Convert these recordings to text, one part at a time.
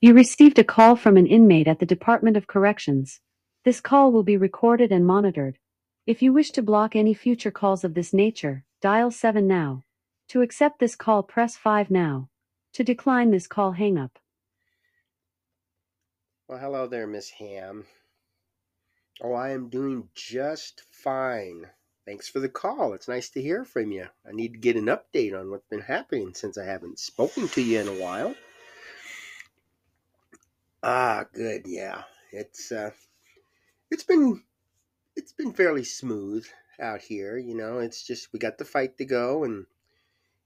You received a call from an inmate at the Department of Corrections. This call will be recorded and monitored. If you wish to block any future calls of this nature, dial 7 now. To accept this call, press 5 now. To decline this call, hang up. Well, hello there, Miss Ham. Oh, I am doing just fine. Thanks for the call. It's nice to hear from you. I need to get an update on what's been happening since I haven't spoken to you in a while. Ah, good. Yeah. It's uh it's been it's been fairly smooth out here, you know. It's just we got the fight to go and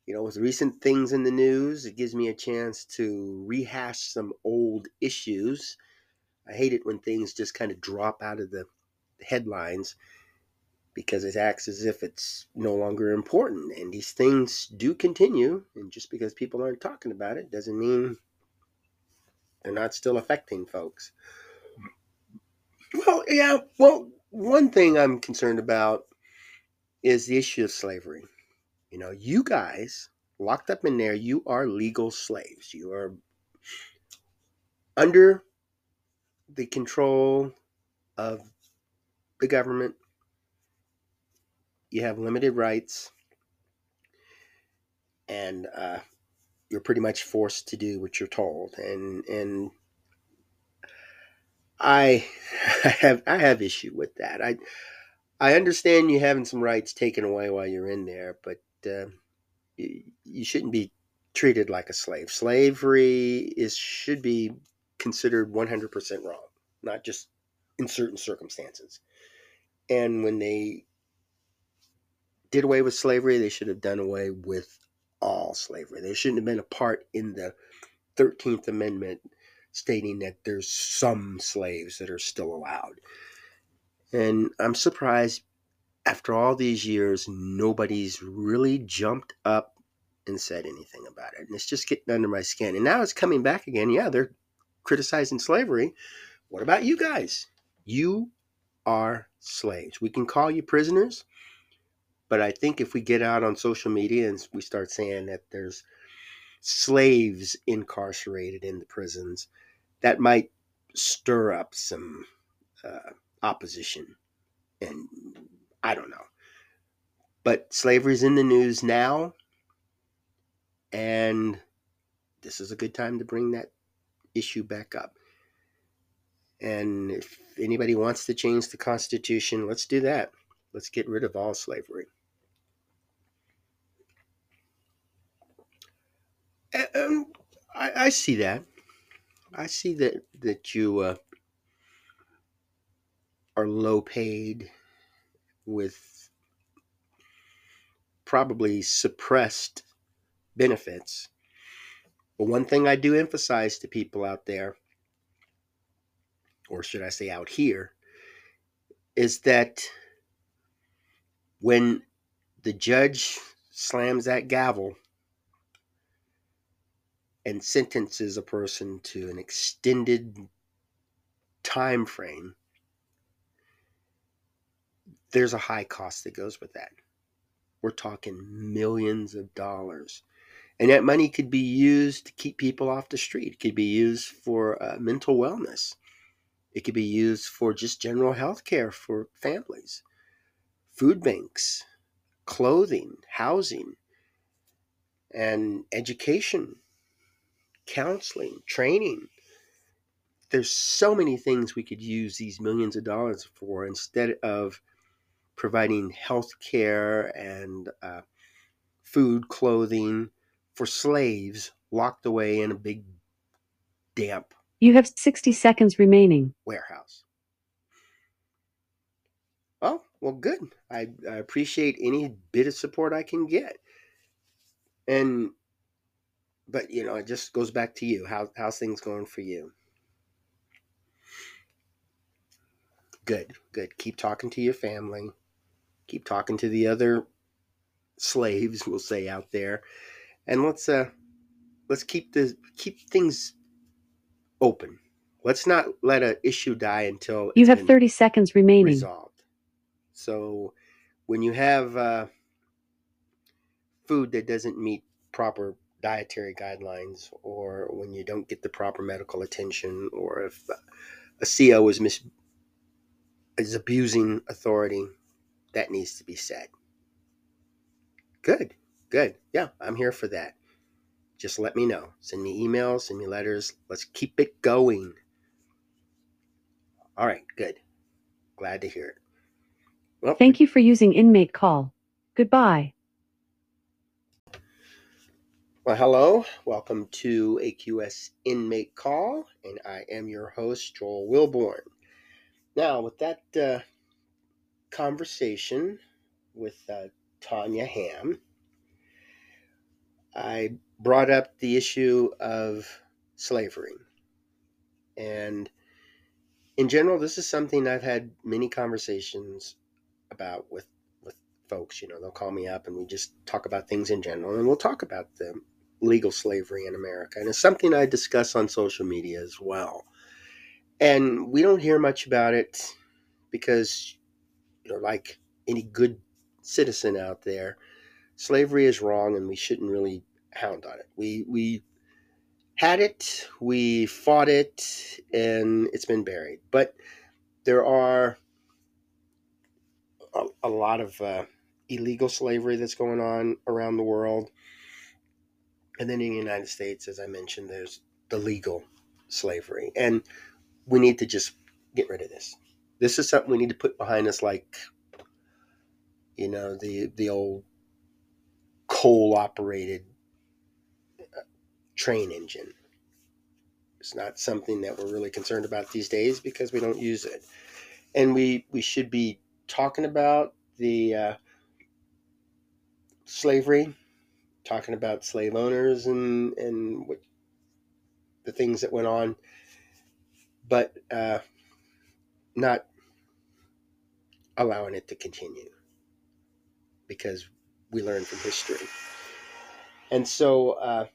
you know, with recent things in the news, it gives me a chance to rehash some old issues. I hate it when things just kind of drop out of the headlines because it acts as if it's no longer important. And these things do continue. And just because people aren't talking about it doesn't mean they're not still affecting folks. Well, yeah, well, one thing I'm concerned about is the issue of slavery. You know, you guys locked up in there, you are legal slaves. You are under the control of the government. You have limited rights, and uh, you're pretty much forced to do what you're told. And and I, have I have issue with that. I I understand you having some rights taken away while you're in there, but uh, you, you shouldn't be treated like a slave. Slavery is should be considered 100% wrong, not just in certain circumstances. And when they did away with slavery, they should have done away with all slavery. There shouldn't have been a part in the 13th Amendment stating that there's some slaves that are still allowed. And I'm surprised after all these years, nobody's really jumped up and said anything about it. And it's just getting under my skin. And now it's coming back again. Yeah, they're criticizing slavery. What about you guys? You are slaves. We can call you prisoners, but I think if we get out on social media and we start saying that there's slaves incarcerated in the prisons, that might stir up some uh, opposition. And I don't know. But slavery's in the news now, and this is a good time to bring that issue back up. And if anybody wants to change the Constitution, let's do that. Let's get rid of all slavery. And I, I see that. I see that that you uh, are low paid with probably suppressed benefits. But one thing I do emphasize to people out there, or should I say out here, is that when the judge slams that gavel and sentences a person to an extended time frame there's a high cost that goes with that. We're talking millions of dollars. And that money could be used to keep people off the street. It could be used for uh, mental wellness. It could be used for just general health care for families. Food banks clothing housing and education counseling, training. There's so many things we could use these millions of dollars for instead of providing health care and uh, food, clothing for slaves locked away in a big, damp You have 60 seconds remaining. warehouse. Oh, well, good. I, I appreciate any bit of support I can get. And but you know, it just goes back to you. How how's things going for you? Good, good. Keep talking to your family. Keep talking to the other slaves, we'll say out there, and let's uh let's keep the keep things open. Let's not let an issue die until You have 30 seconds remaining. resolved. So when you have uh, food that doesn't meet proper dietary guidelines or when you don't get the proper medical attention or if a CO is mis- is abusing authority, that needs to be said. Good, good. Yeah, I'm here for that. Just let me know. Send me emails, send me letters. Let's keep it going. All right, good. Glad to hear it. Well, Thank you for using inmate call. Goodbye. Well, hello. Welcome to AQS Inmate Call, and I am your host, Joel Wilborn. Now, with that uh, conversation with uh, Tanya Ham, I brought up the issue of slavery. And in general, this is something I've had many conversations about with, folks. You know, they'll call me up and we just talk about things in general, and we'll talk about the legal slavery in America. And it's something I discuss on social media as well. And we don't hear much about it because, you know, like any good citizen out there, slavery is wrong and we shouldn't really hound on it. We we had it, we fought it, and it's been buried. But there are a, a lot of uh, illegal slavery that's going on around the world. And then in the United States, as I mentioned, there's the legal slavery. And we need to just get rid of this. This is something we need to put behind us like you know, the the old coal operated uh, train engine. It's not something that we're really concerned about these days because we don't use it. And we we should be talking about the uh, slavery, talking about slave owners and and what the things that went on, but uh, not allowing it to continue because we learn from history. And so uh,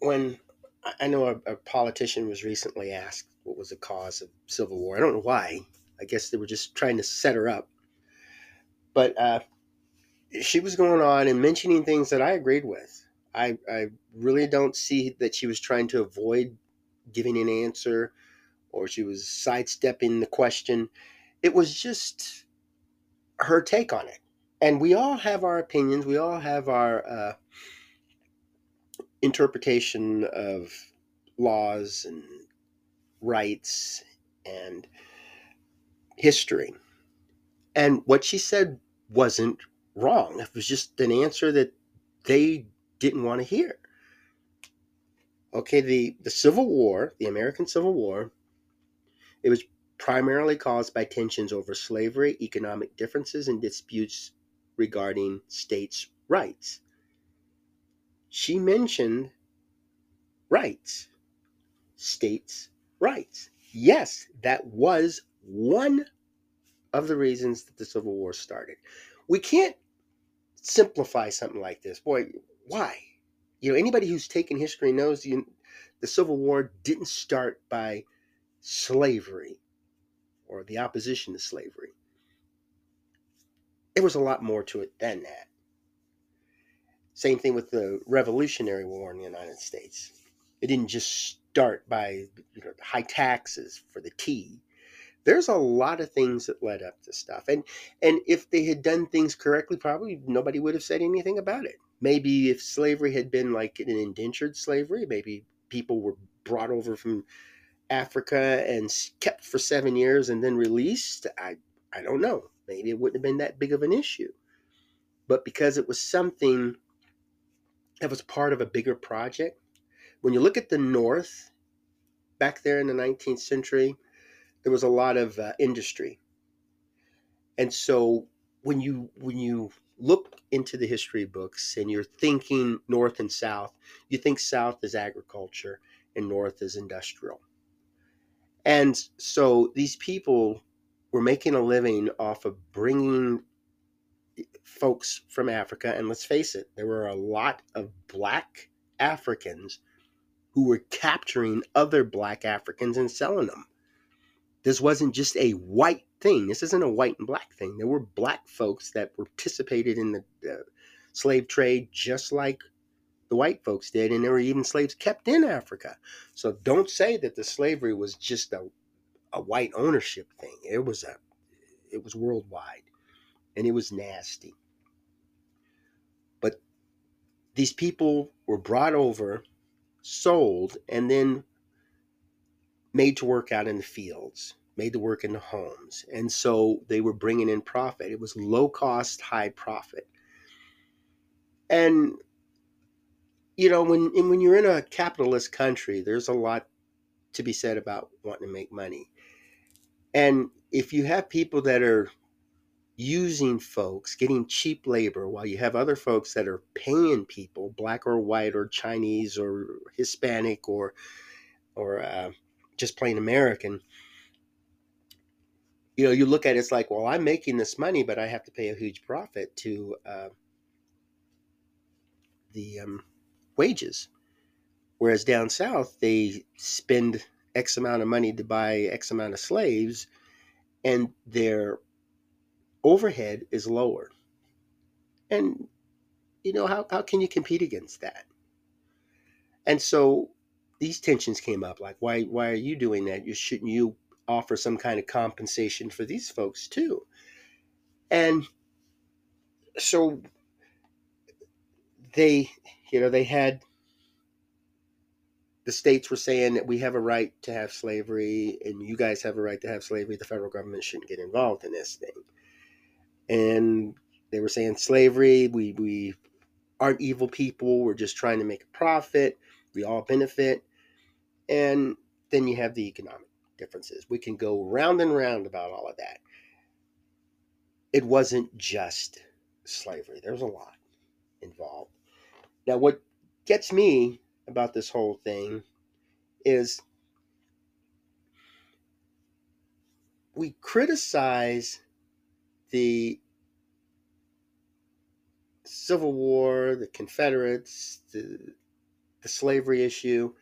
when I know a, a politician was recently asked what was the cause of civil war, I don't know why. I guess they were just trying to set her up. But uh, she was going on and mentioning things that I agreed with. I, I really don't see that she was trying to avoid giving an answer or she was sidestepping the question. It was just her take on it. And we all have our opinions, we all have our uh, interpretation of laws and rights and history. And what she said wasn't wrong. It was just an answer that they didn't want to hear. Okay, the, the Civil War, the American Civil War, it was primarily caused by tensions over slavery, economic differences, and disputes regarding states' rights. She mentioned rights, states' rights. Yes, that was one of the reasons that the Civil War started. We can't simplify something like this. Boy, why? You know, anybody who's taken history knows you, the Civil War didn't start by slavery or the opposition to slavery. There was a lot more to it than that. Same thing with the Revolutionary War in the United States. It didn't just start by you know, high taxes for the tea. There's a lot of things that led up to stuff, and and if they had done things correctly, probably nobody would have said anything about it. Maybe if slavery had been like an indentured slavery, maybe people were brought over from Africa and kept for seven years and then released. I I don't know. Maybe it wouldn't have been that big of an issue, but because it was something that was part of a bigger project. When you look at the North, back there in the 19th century, there was a lot of uh, industry, and so when you when you look into the history books and you're thinking North and South, you think South is agriculture and North is industrial, and so these people were making a living off of bringing folks from Africa. And let's face it, there were a lot of black Africans who were capturing other black Africans and selling them. This wasn't just a white thing. This isn't a white and black thing. There were black folks that participated in the, slave trade just like the white folks did, and there were even slaves kept in Africa. So don't say that the slavery was just a, a white ownership thing. It was a it was worldwide, and it was nasty. But these people were brought over, sold, and then made to work out in the fields, made to work in the homes. And so they were bringing in profit. It was low cost, high profit. And you know, when when you're in a capitalist country, there's a lot to be said about wanting to make money. And if you have people that are using folks, getting cheap labor, while you have other folks that are paying people, black or white or Chinese or Hispanic or or uh, just plain American, you know, you look at it, it's like, well, I'm making this money, but I have to pay a huge profit to uh, the um, wages. Whereas down south, they spend X amount of money to buy X amount of slaves, and their overhead is lower. And, you know, how, how can you compete against that? And so these tensions came up like, why, why are you doing that? You shouldn't you offer some kind of compensation for these folks too? And so they, you know, they had the states were saying that we have a right to have slavery and you guys have a right to have slavery. The federal government shouldn't get involved in this thing. And they were saying slavery, we, we aren't evil people. We're just trying to make a profit. We all benefit. And then you have the economic differences. We can go round and round about all of that. It wasn't just slavery, there was a lot involved. Now, what gets me about this whole thing is we criticize the Civil War, the Confederates, the, the slavery issue.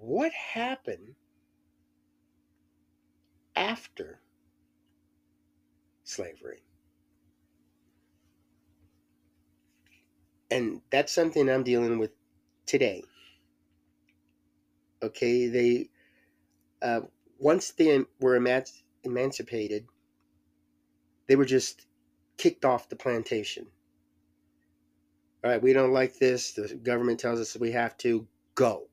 What happened after slavery? And that's something I'm dealing with today. Okay, they uh, once they were emanci- emancipated, they were just kicked off the plantation. All right, we don't like this. The government tells us we have to go.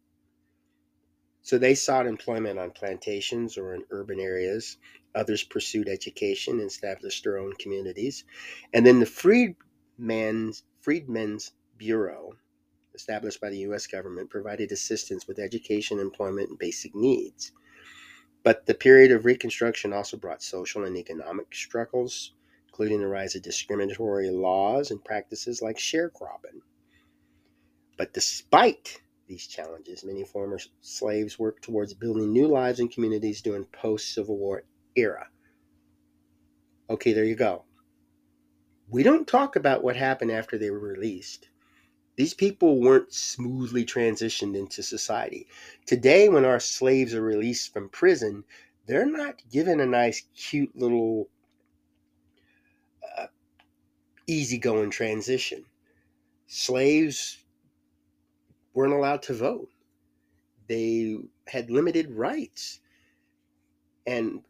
So they sought employment on plantations or in urban areas. Others pursued education and established their own communities. And then the Freedmen's, Freedmen's Bureau established by the U.S. government, provided assistance with education, employment, and basic needs. But the period of Reconstruction also brought social and economic struggles, including the rise of discriminatory laws and practices like sharecropping. But despite these challenges, many former slaves worked towards building new lives and communities during post Civil War era. Okay, there you go. We don't talk about what happened after they were released these people weren't smoothly transitioned into society. Today, when our slaves are released from prison, they're not given a nice, cute little uh, easygoing transition. Slaves weren't allowed to vote, they had limited rights and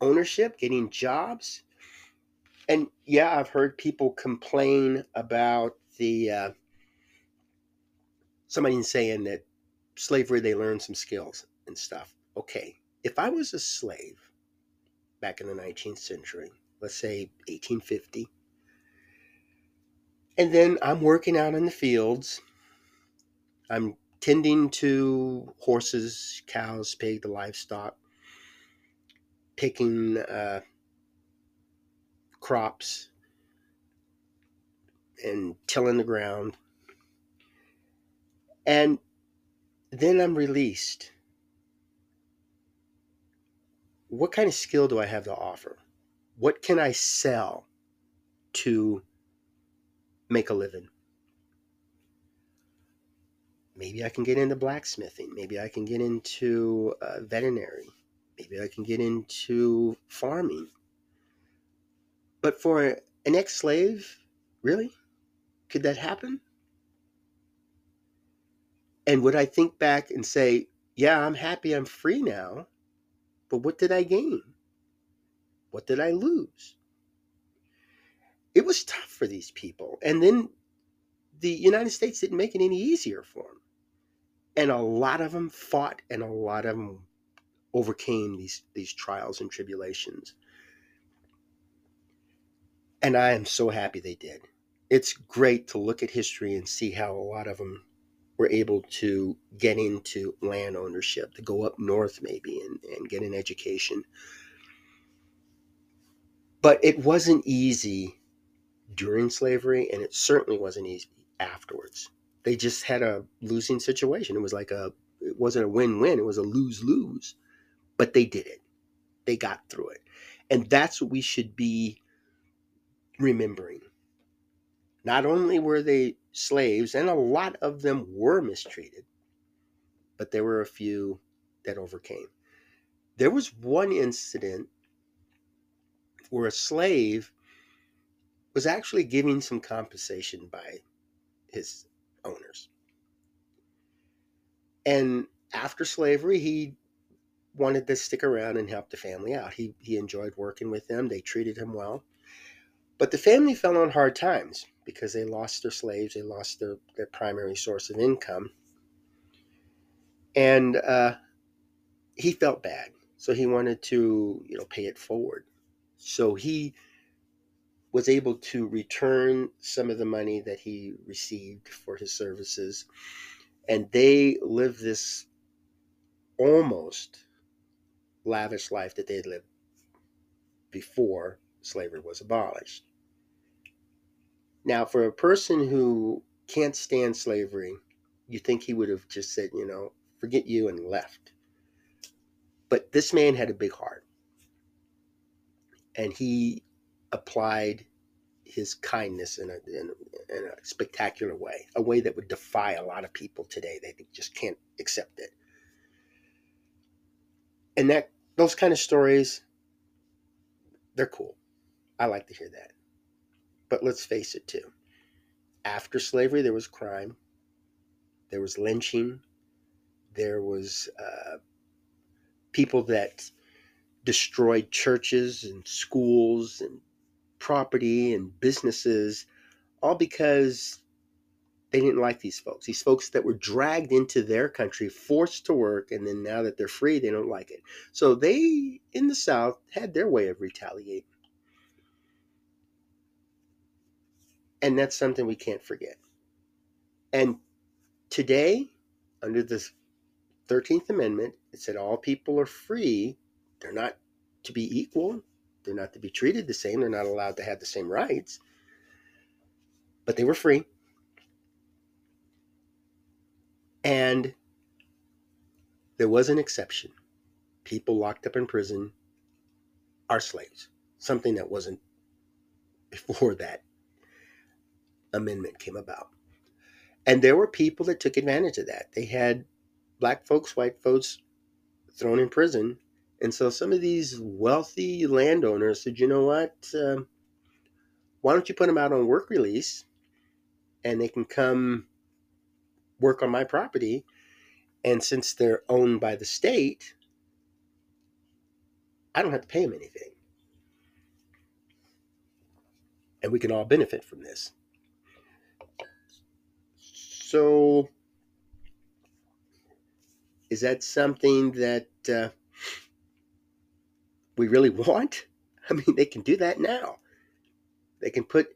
ownership, getting jobs. And yeah, I've heard people complain about the uh, somebody saying that slavery they learned some skills and stuff. Okay, if I was a slave back in the 19th century, let's say 1850, and then I'm working out in the fields, I'm tending to horses, cows, pig, the livestock, picking uh, crops, and tilling the ground and then I'm released. What kind of skill do I have to offer? What can I sell to make a living? Maybe I can get into blacksmithing. Maybe I can get into uh, veterinary. Maybe I can get into farming. But for an ex slave Really? Could that happen? And would I think back and say, yeah, I'm happy I'm free now, but what did I gain? What did I lose? It was tough for these people. And then the United States didn't make it any easier for them. And a lot of them fought and a lot of them overcame these, these trials and tribulations. And I am so happy they did. It's great to look at history and see how a lot of them were able to get into land ownership, to go up north maybe and, and get an education. But it wasn't easy during slavery, and it certainly wasn't easy afterwards. They just had a losing situation. It was like a, it wasn't a win win, it was a lose lose. But they did it, they got through it. And that's what we should be remembering. Not only were they slaves, and a lot of them were mistreated, but there were a few that overcame. There was one incident where a slave was actually giving some compensation by his owners. And after slavery, he wanted to stick around and help the family out. He, he enjoyed working with them, they treated him well. But the family fell on hard times because they lost their slaves, they lost their, their primary source of income. And uh, he felt bad. So he wanted to, you know, pay it forward. So he was able to return some of the money that he received for his services. And they lived this almost lavish life that they had lived before slavery was abolished. Now, for a person who can't stand slavery, you think he would have just said, you know, forget you and left. But this man had a big heart. And he applied his kindness in a, in, in a spectacular way, a way that would defy a lot of people today. They just can't accept it. And that those kind of stories, they're cool. I like to hear that. But let's face it, too. After slavery, there was crime, there was lynching, there was uh, people that destroyed churches and schools and property and businesses, all because they didn't like these folks. These folks that were dragged into their country, forced to work, and then now that they're free, they don't like it. So they, in the South, had their way of retaliating. And that's something we can't forget. And today, under the 13th Amendment, it said all people are free. They're not to be equal. They're not to be treated the same. They're not allowed to have the same rights. But they were free. And there was an exception. People locked up in prison are slaves, something that wasn't before that amendment came about. And there were people that took advantage of that. They had black folks, white folks thrown in prison. And so some of these wealthy landowners said, you know what? Uh, why don't you put them out on work release and they can come work on my property? And since they're owned by the state, I don't have to pay them anything. And we can all benefit from this. So, is that something that uh, we really want? I mean, they can do that now. They can put,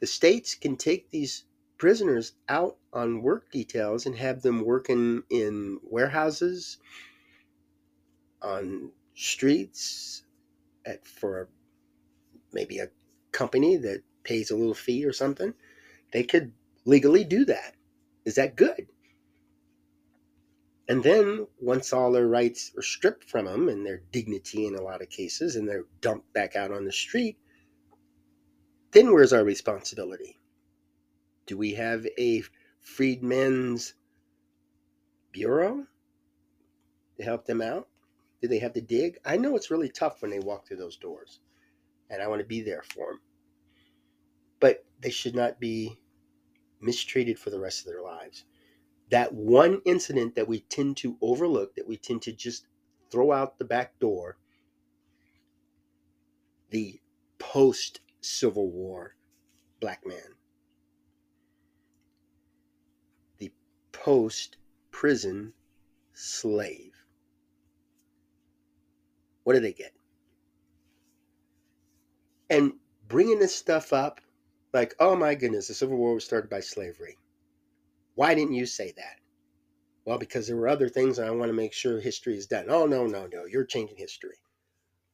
the states can take these prisoners out on work details and have them working in warehouses, on streets, at for maybe a company that pays a little fee or something. They could legally do that. Is that good? And then, once all their rights are stripped from them and their dignity in a lot of cases, and they're dumped back out on the street, then where's our responsibility? Do we have a freedmen's bureau to help them out? Do they have to dig? I know it's really tough when they walk through those doors, and I want to be there for them. but they should not be mistreated for the rest of their lives. That one incident that we tend to overlook, that we tend to just throw out the back door, the post Civil War black man, the post prison slave. What do they get? And bringing this stuff up, like, oh my goodness, the Civil War was started by slavery. Why didn't you say that? Well, because there were other things I want to make sure history is done. Oh, no, no, no, you're changing history.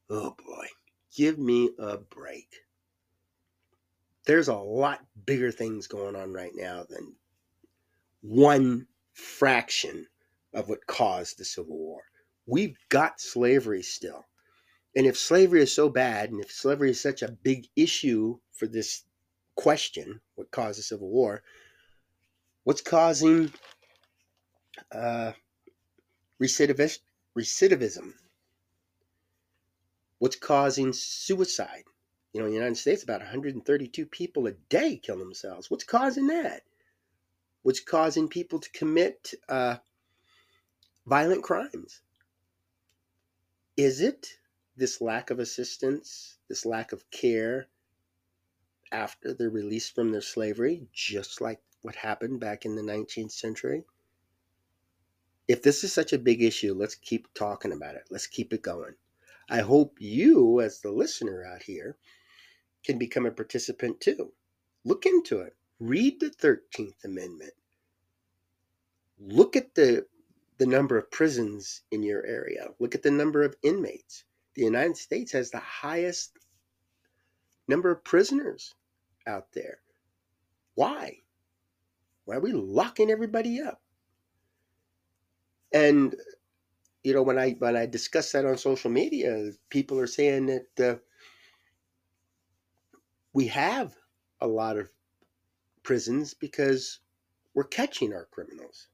Oh boy, give me a break. There's a lot bigger things going on right now than one fraction of what caused the Civil War. We've got slavery still. And if slavery is so bad, and if slavery is such a big issue for this question, what caused the Civil War, what's causing uh, recidivis- recidivism? What's causing suicide? You know, in the United States, about 132 people a day kill themselves. What's causing that? What's causing people to commit uh, violent crimes? Is it this lack of assistance, this lack of care after they're released from their slavery, just like what happened back in the 19th century? If this is such a big issue, let's keep talking about it. Let's keep it going. I hope you, as the listener out here, can become a participant too. Look into it. Read the 13th Amendment. Look at the the number of prisons in your area. Look at the number of inmates. The United States has the highest number of prisoners out there. Why? Why are we locking everybody up? And you know, when I when I discuss that on social media, people are saying that uh, we have a lot of prisons because we're catching our criminals.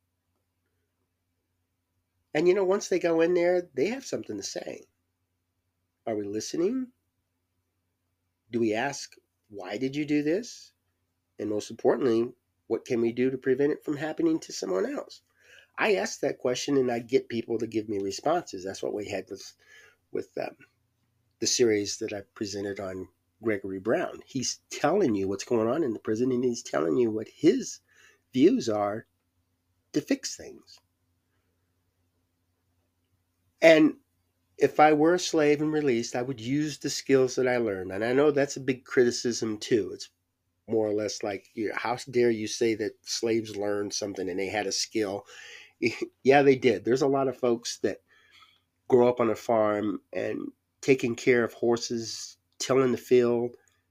And you know, once they go in there, they have something to say. Are we listening? Do we ask, why did you do this? And most importantly, what can we do to prevent it from happening to someone else? I ask that question and I get people to give me responses. That's what we had with with um, the series that I presented on Gregory Brown. He's telling you what's going on in the prison and he's telling you what his views are to fix things. And if I were a slave and released, I would use the skills that I learned. And I know that's a big criticism too. It's more or less like, how dare you say that slaves learned something and they had a skill? yeah, they did. There's a lot of folks that grow up on a farm and taking care of horses, tilling the field.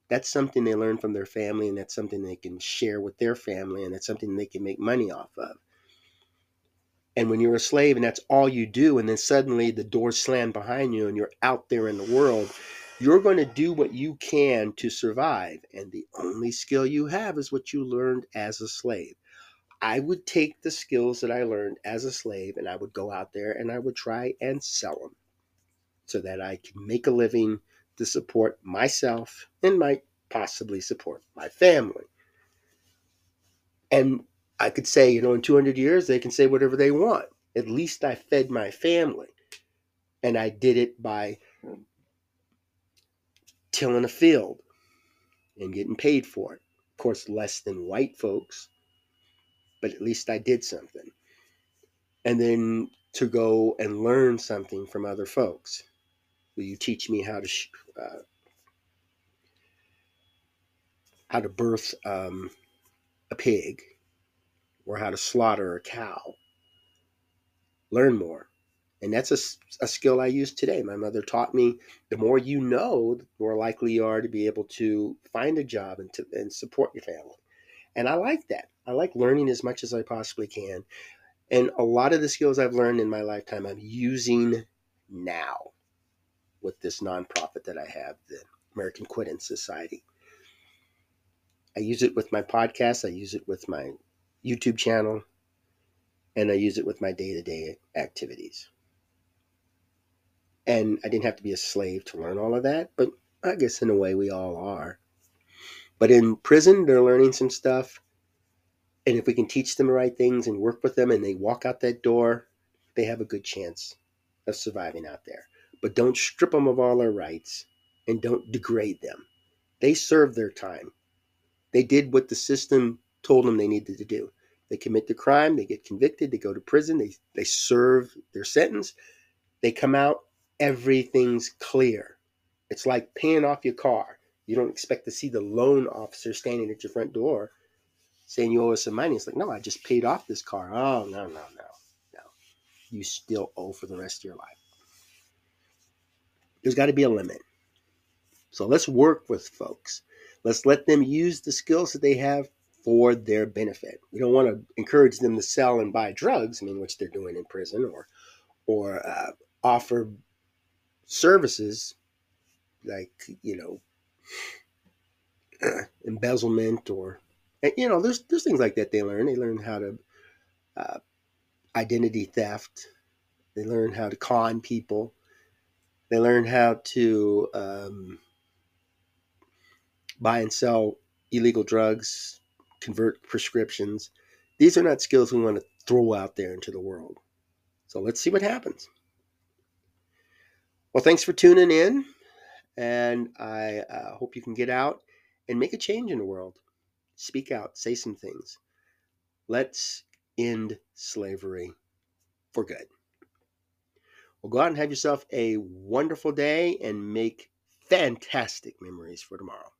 That's something they learn from their family, and that's something they can share with their family, and that's something they can make money off of. And when you're a slave and that's all you do, and then suddenly the doors slam behind you and you're out there in the world, you're going to do what you can to survive. And the only skill you have is what you learned as a slave. I would take the skills that I learned as a slave and I would go out there and I would try and sell them so that I can make a living to support myself and might possibly support my family. And I could say, you know, in 200 years, they can say whatever they want. At least I fed my family. And I did it by tilling a field and getting paid for it. Of course, less than white folks, but at least I did something. And then to go and learn something from other folks. Will you teach me how to uh, how to birth um, a pig? or how to slaughter a cow. Learn more. And that's a, a skill I use today. My mother taught me the more you know, the more likely you are to be able to find a job and, to, and support your family. And I like that. I like learning as much as I possibly can. And a lot of the skills I've learned in my lifetime, I'm using now with this nonprofit that I have, the American Quitting Society. I use it with my podcast. I use it with my YouTube channel, and I use it with my day to day activities. And I didn't have to be a slave to learn all of that, but I guess in a way we all are. But in prison, they're learning some stuff. And if we can teach them the right things and work with them and they walk out that door, they have a good chance of surviving out there. But don't strip them of all their rights and don't degrade them. They served their time. They did what the system told them they needed to do. They commit the crime, they get convicted, they go to prison, they, they serve their sentence, they come out, everything's clear. It's like paying off your car. You don't expect to see the loan officer standing at your front door saying you owe us some money. It's like, no, I just paid off this car. Oh, no, no, no, no. You still owe for the rest of your life. There's got to be a limit. So let's work with folks. Let's let them use the skills that they have for their benefit. We don't want to encourage them to sell and buy drugs, I mean, which they're doing in prison, or or uh, offer services like you know embezzlement or you know there's there's things like that they learn. They learn how to uh, identity theft. They learn how to con people. They learn how to um, buy and sell illegal drugs, convert prescriptions. These are not skills we want to throw out there into the world. So let's see what happens. Well, thanks for tuning in. And I uh, hope you can get out and make a change in the world. Speak out, say some things. Let's end slavery for good. Well, go out and have yourself a wonderful day and make fantastic memories for tomorrow.